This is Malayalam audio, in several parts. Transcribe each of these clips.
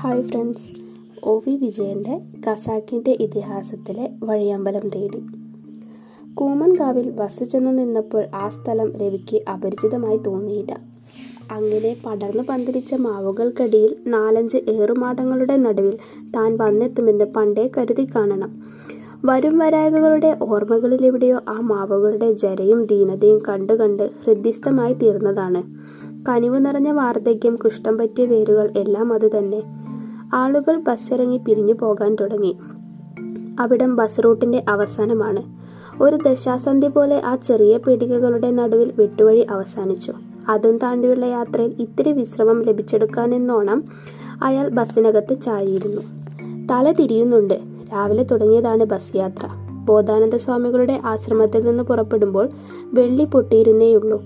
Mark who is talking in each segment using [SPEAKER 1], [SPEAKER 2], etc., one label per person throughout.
[SPEAKER 1] ഹായ് ഫ്രണ്ട്സ് ഒ വി വിജയന്റെ ഖസാക്കിന്റെ ഇതിഹാസത്തിലെ വഴിയമ്പലം തേടി. കൂമൻകാവിൽ ബസ് ചെന്ന് നിന്നപ്പോൾ ആ സ്ഥലം രവിക്ക് അപരിചിതമായി തോന്നിയില്ല. അങ്ങനെ പടർന്നു പന്തിരിച്ച മാവുകൾക്കടിയിൽ നാലഞ്ച് ഏറുമാടങ്ങളുടെ നടുവിൽ താൻ വന്നെത്തുമെന്ന് പണ്ടേ കരുതി കാണണം. വരും വരായകകളുടെ ഓർമ്മകളിലെവിടെയോ ആ മാവുകളുടെ ജരയും ദീനതയും കണ്ടു കണ്ട് ഹൃദ്യസ്ഥമായി തീർന്നതാണ്. കനിവ് നിറഞ്ഞ വാർദ്ധക്യം കുഷ്ഠം പറ്റിയ വേരുകൾ എല്ലാം അതുതന്നെ. ആളുകൾ ബസ്സിറങ്ങി പിരിഞ്ഞു പോകാൻ തുടങ്ങി. അവിടം ബസ് റൂട്ടിന്റെ അവസാനമാണ്. ഒരു ദശാസന്ധി പോലെ ആ ചെറിയ പീടികകളുടെ നടുവിൽ വെട്ടുവഴി അവസാനിച്ചു. അതും താണ്ടിയുള്ള യാത്രയിൽ ഇത്തിരി വിശ്രമം ലഭിച്ചെടുക്കാനെന്നോണം അയാൾ ബസ്സിനകത്ത് ചാരിയിരുന്നു. തല തിരിയുന്നുണ്ട്. രാവിലെ തുടങ്ങിയതാണ് ബസ് യാത്ര. ബോധാനന്ദ സ്വാമികളുടെ ആശ്രമത്തിൽ നിന്ന് പുറപ്പെടുമ്പോൾ വെള്ളി പൊട്ടിയിരുന്നേയുള്ളൂ.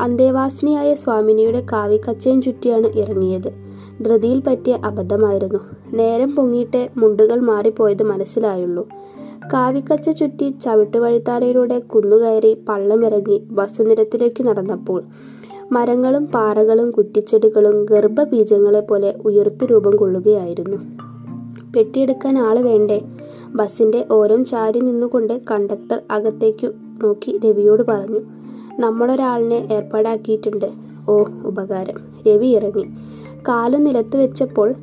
[SPEAKER 1] അന്തേവാസിനിയായ സ്വാമിനിയുടെ കാവിക്കച്ചയും ചുറ്റിയാണ് ഇറങ്ങിയത്. ധൃതിയിൽ പറ്റിയ അബദ്ധമായിരുന്നു. നേരം പൊങ്ങിയിട്ട് മുണ്ടുകൾ മാറിപ്പോയത് മനസ്സിലായുള്ളൂ. കാവിക്കച്ച ചുറ്റി ചവിട്ടുവഴിത്താരയിലൂടെ കുന്നുകയറി പള്ളമിറങ്ങി വസുനിരത്തിലേക്ക് നടന്നപ്പോൾ മരങ്ങളും പാറകളും കുറ്റിച്ചെടികളും ഗർഭബീജങ്ങളെ പോലെ ഉയർത്തു രൂപം കൊള്ളുകയായിരുന്നു. പെട്ടിയെടുക്കാൻ ആൾ വേണ്ടേ? ബസിന്റെ ഓരം ചാരി നിന്നുകൊണ്ട് കണ്ടക്ടർ അകത്തേക്കു നോക്കി രവിയോട് പറഞ്ഞു. നമ്മളൊരാളിനെ ഏർപ്പാടാക്കിയിട്ടുണ്ട്. ഓ ഉപകാരം. രവി ഇറങ്ങി. കാലു നിലത്ത് വെച്ചപ്പോൾ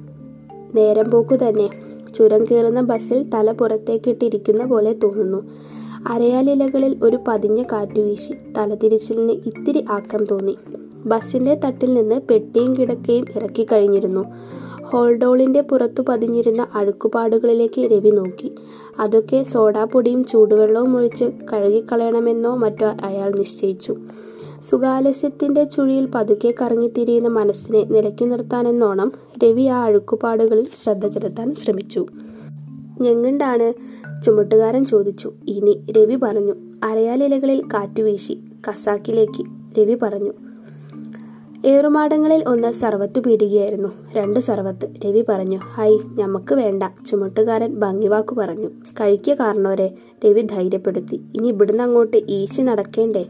[SPEAKER 1] നേരം പോക്കു തന്നെ. ചുരം കയറുന്ന ബസ്സിൽ തല പുറത്തേക്കിട്ടിരിക്കുന്ന പോലെ തോന്നുന്നു. അരയാലിലകളിൽ ഒരു പതിഞ്ഞ കാറ്റ് വീശി. തലതിരിച്ചിലിന് ഇത്തിരി ആക്കം തോന്നി. ബസ്സിന്റെ തട്ടിൽ നിന്ന് പെട്ടിയും കിടക്കയും ഇറക്കി കഴിഞ്ഞിരുന്നു. ഹോൾഡോളിന്റെ പുറത്തു പതിഞ്ഞിരുന്ന അഴുക്കുപാടുകളിലേക്ക് രവി നോക്കി. അതൊക്കെ സോഡാപ്പൊടിയും ചൂടുവെള്ളവും ഒഴിച്ച് കഴുകിക്കളയണമെന്നോ മറ്റോ അയാൾ നിശ്ചയിച്ചു. സുഖാലസ്യത്തിന്റെ ചുഴിയിൽ പതുക്കെ കറങ്ങിത്തിരിയുന്ന മനസ്സിനെ നിലയ്ക്കു നിർത്താനെന്നോണം രവി ആ അഴുക്കുപാടുകളിൽ ശ്രദ്ധ ചെലുത്താൻ ശ്രമിച്ചു. ഞെങ്ങണ്ടാണ്? ചുമട്ടുകാരൻ ചോദിച്ചു. ഇനി രവി പറഞ്ഞു അരയാലിലകളിൽ കാറ്റുവീശി കസാക്കിലേക്ക് രവി പറഞ്ഞു. ഏറുമാടങ്ങളിൽ ഒന്ന് സർവത്ത് പീടുകയായിരുന്നു രണ്ട് സർവത്ത്. രവി പറഞ്ഞു ഹൈ ഞമ്മക്ക് വേണ്ട ചുമട്ടുകാരൻ ഭംഗിവാക്കു പറഞ്ഞു. കഴിക്കുക കാരണവരെ രവി ധൈര്യപ്പെടുത്തി. ഇനി ഇവിടുന്ന് അങ്ങോട്ട് ഈശി നടക്കേണ്ടേ?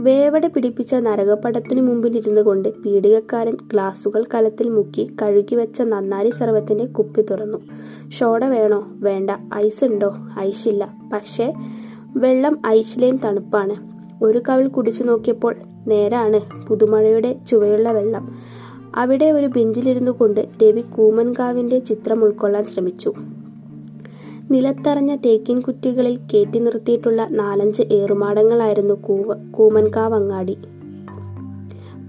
[SPEAKER 1] വേവടെ പിടിപ്പിച്ച നരകപ്പടത്തിനു മുമ്പിൽ ഇരുന്നു കൊണ്ട് പീഡികക്കാരൻ ഗ്ലാസുകൾ കലത്തിൽ മുക്കി കഴുകി വെച്ച നന്നാരി സർവത്തിന്റെ കുപ്പി തുറന്നു. ഷോട വേണോ? വേണ്ട. ഐസ് ഉണ്ടോ? ഐസില്ല പക്ഷേ വെള്ളം ഐസിലേം തണുപ്പാണ്. ഒരു കവിൾ കുടിച്ചു നോക്കിയപ്പോൾ നേരാണ് പുതുമഴയുടെ ചുവയുള്ള വെള്ളം. അവിടെ ഒരു ബെഞ്ചിലിരുന്നു കൊണ്ട് രവി കൂമൻകാവിന്റെ ചിത്രം ഉൾക്കൊള്ളാൻ ശ്രമിച്ചു. നിലത്തറഞ്ഞ തേക്കിൻ കുറ്റികളിൽ കയറ്റി നിർത്തിയിട്ടുള്ള നാലഞ്ച് ഏറുമാടങ്ങളായിരുന്നു കൂവ കൂമൻകാവ് അങ്ങാടി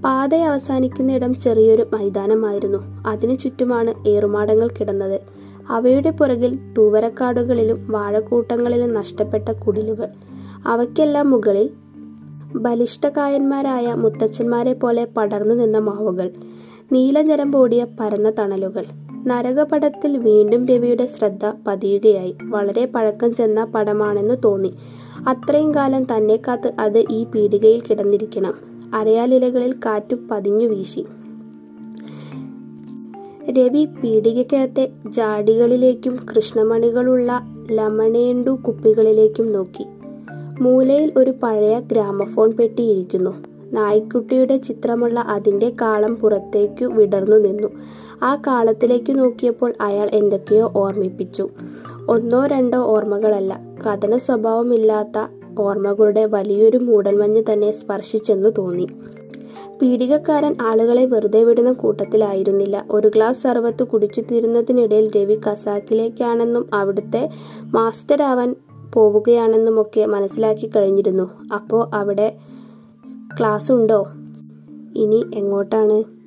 [SPEAKER 1] പാത അവസാനിക്കുന്ന ഇടം ചെറിയൊരു മൈതാനമായിരുന്നു. അതിനു ചുറ്റുമാണ് ഏറുമാടങ്ങൾ കിടന്നത്. അവയുടെ പുറകിൽ തൂവരക്കാടുകളിലും വാഴക്കൂട്ടങ്ങളിലും നഷ്ടപ്പെട്ട കുടിലുകൾ. അവയ്ക്കെല്ലാം മുകളിൽ ബലിഷ്ഠകായന്മാരായ മുത്തച്ഛന്മാരെ പോലെ പടർന്നു നിന്ന മാവുകൾ. നീലനിറം പോടിയ പരന്ന തണലുകൾ. നരകപടത്തിൽ വീണ്ടും രവിയുടെ ശ്രദ്ധ പതിയുകയായി. വളരെ പഴക്കം ചെന്ന പടമാണെന്ന് തോന്നി. അത്രയും കാലം തന്നെ കാത്ത് അത് ഈ പീടികയിൽ കിടന്നിരിക്കണം. അരയാലിലകളിൽ കാറ്റു പതിഞ്ഞു വീശി. രവി പീടികക്കകത്തെ ജാടികളിലേക്കും കൃഷ്ണമണികളുള്ള ലമണേണ്ടു കുപ്പികളിലേക്കും നോക്കി. മൂലയിൽ ഒരു പഴയ ഗ്രാമഫോൺ പെട്ടിയിരിക്കുന്നു. നായ്ക്കുട്ടിയുടെ ചിത്രമുള്ള അതിന്റെ കാളം പുറത്തേക്കു വിടർന്നു നിന്നു. ആ കാളത്തിലേക്ക് നോക്കിയപ്പോൾ അയാൾ എന്തൊക്കെയോ ഓർമ്മിപ്പിച്ചു. ഒന്നോ രണ്ടോ ഓർമ്മകളല്ല. കഥന സ്വഭാവമില്ലാത്ത ഓർമ്മകളുടെ വലിയൊരു മൂടൽമഞ്ഞ് തന്നെ സ്പർശിച്ചെന്നു തോന്നി. പീഡികക്കാരൻ ആളുകളെ വെറുതെ വിടുന്ന കൂട്ടത്തിലായിരുന്നില്ല. ഒരു ഗ്ലാസ് സർവത്ത് കുടിച്ചു തീരുന്നതിനിടയിൽ രവി കസാക്കിലേക്കാണെന്നും അവിടുത്തെ മാസ്റ്റർ മാസ്റ്ററാവാൻ പോവുകയാണെന്നുമൊക്കെ മനസ്സിലാക്കി കഴിഞ്ഞിരുന്നു. അപ്പോൾ അവിടെ ക്ലാസ് ഉണ്ടോ ഇനി എങ്ങോട്ടാണ്?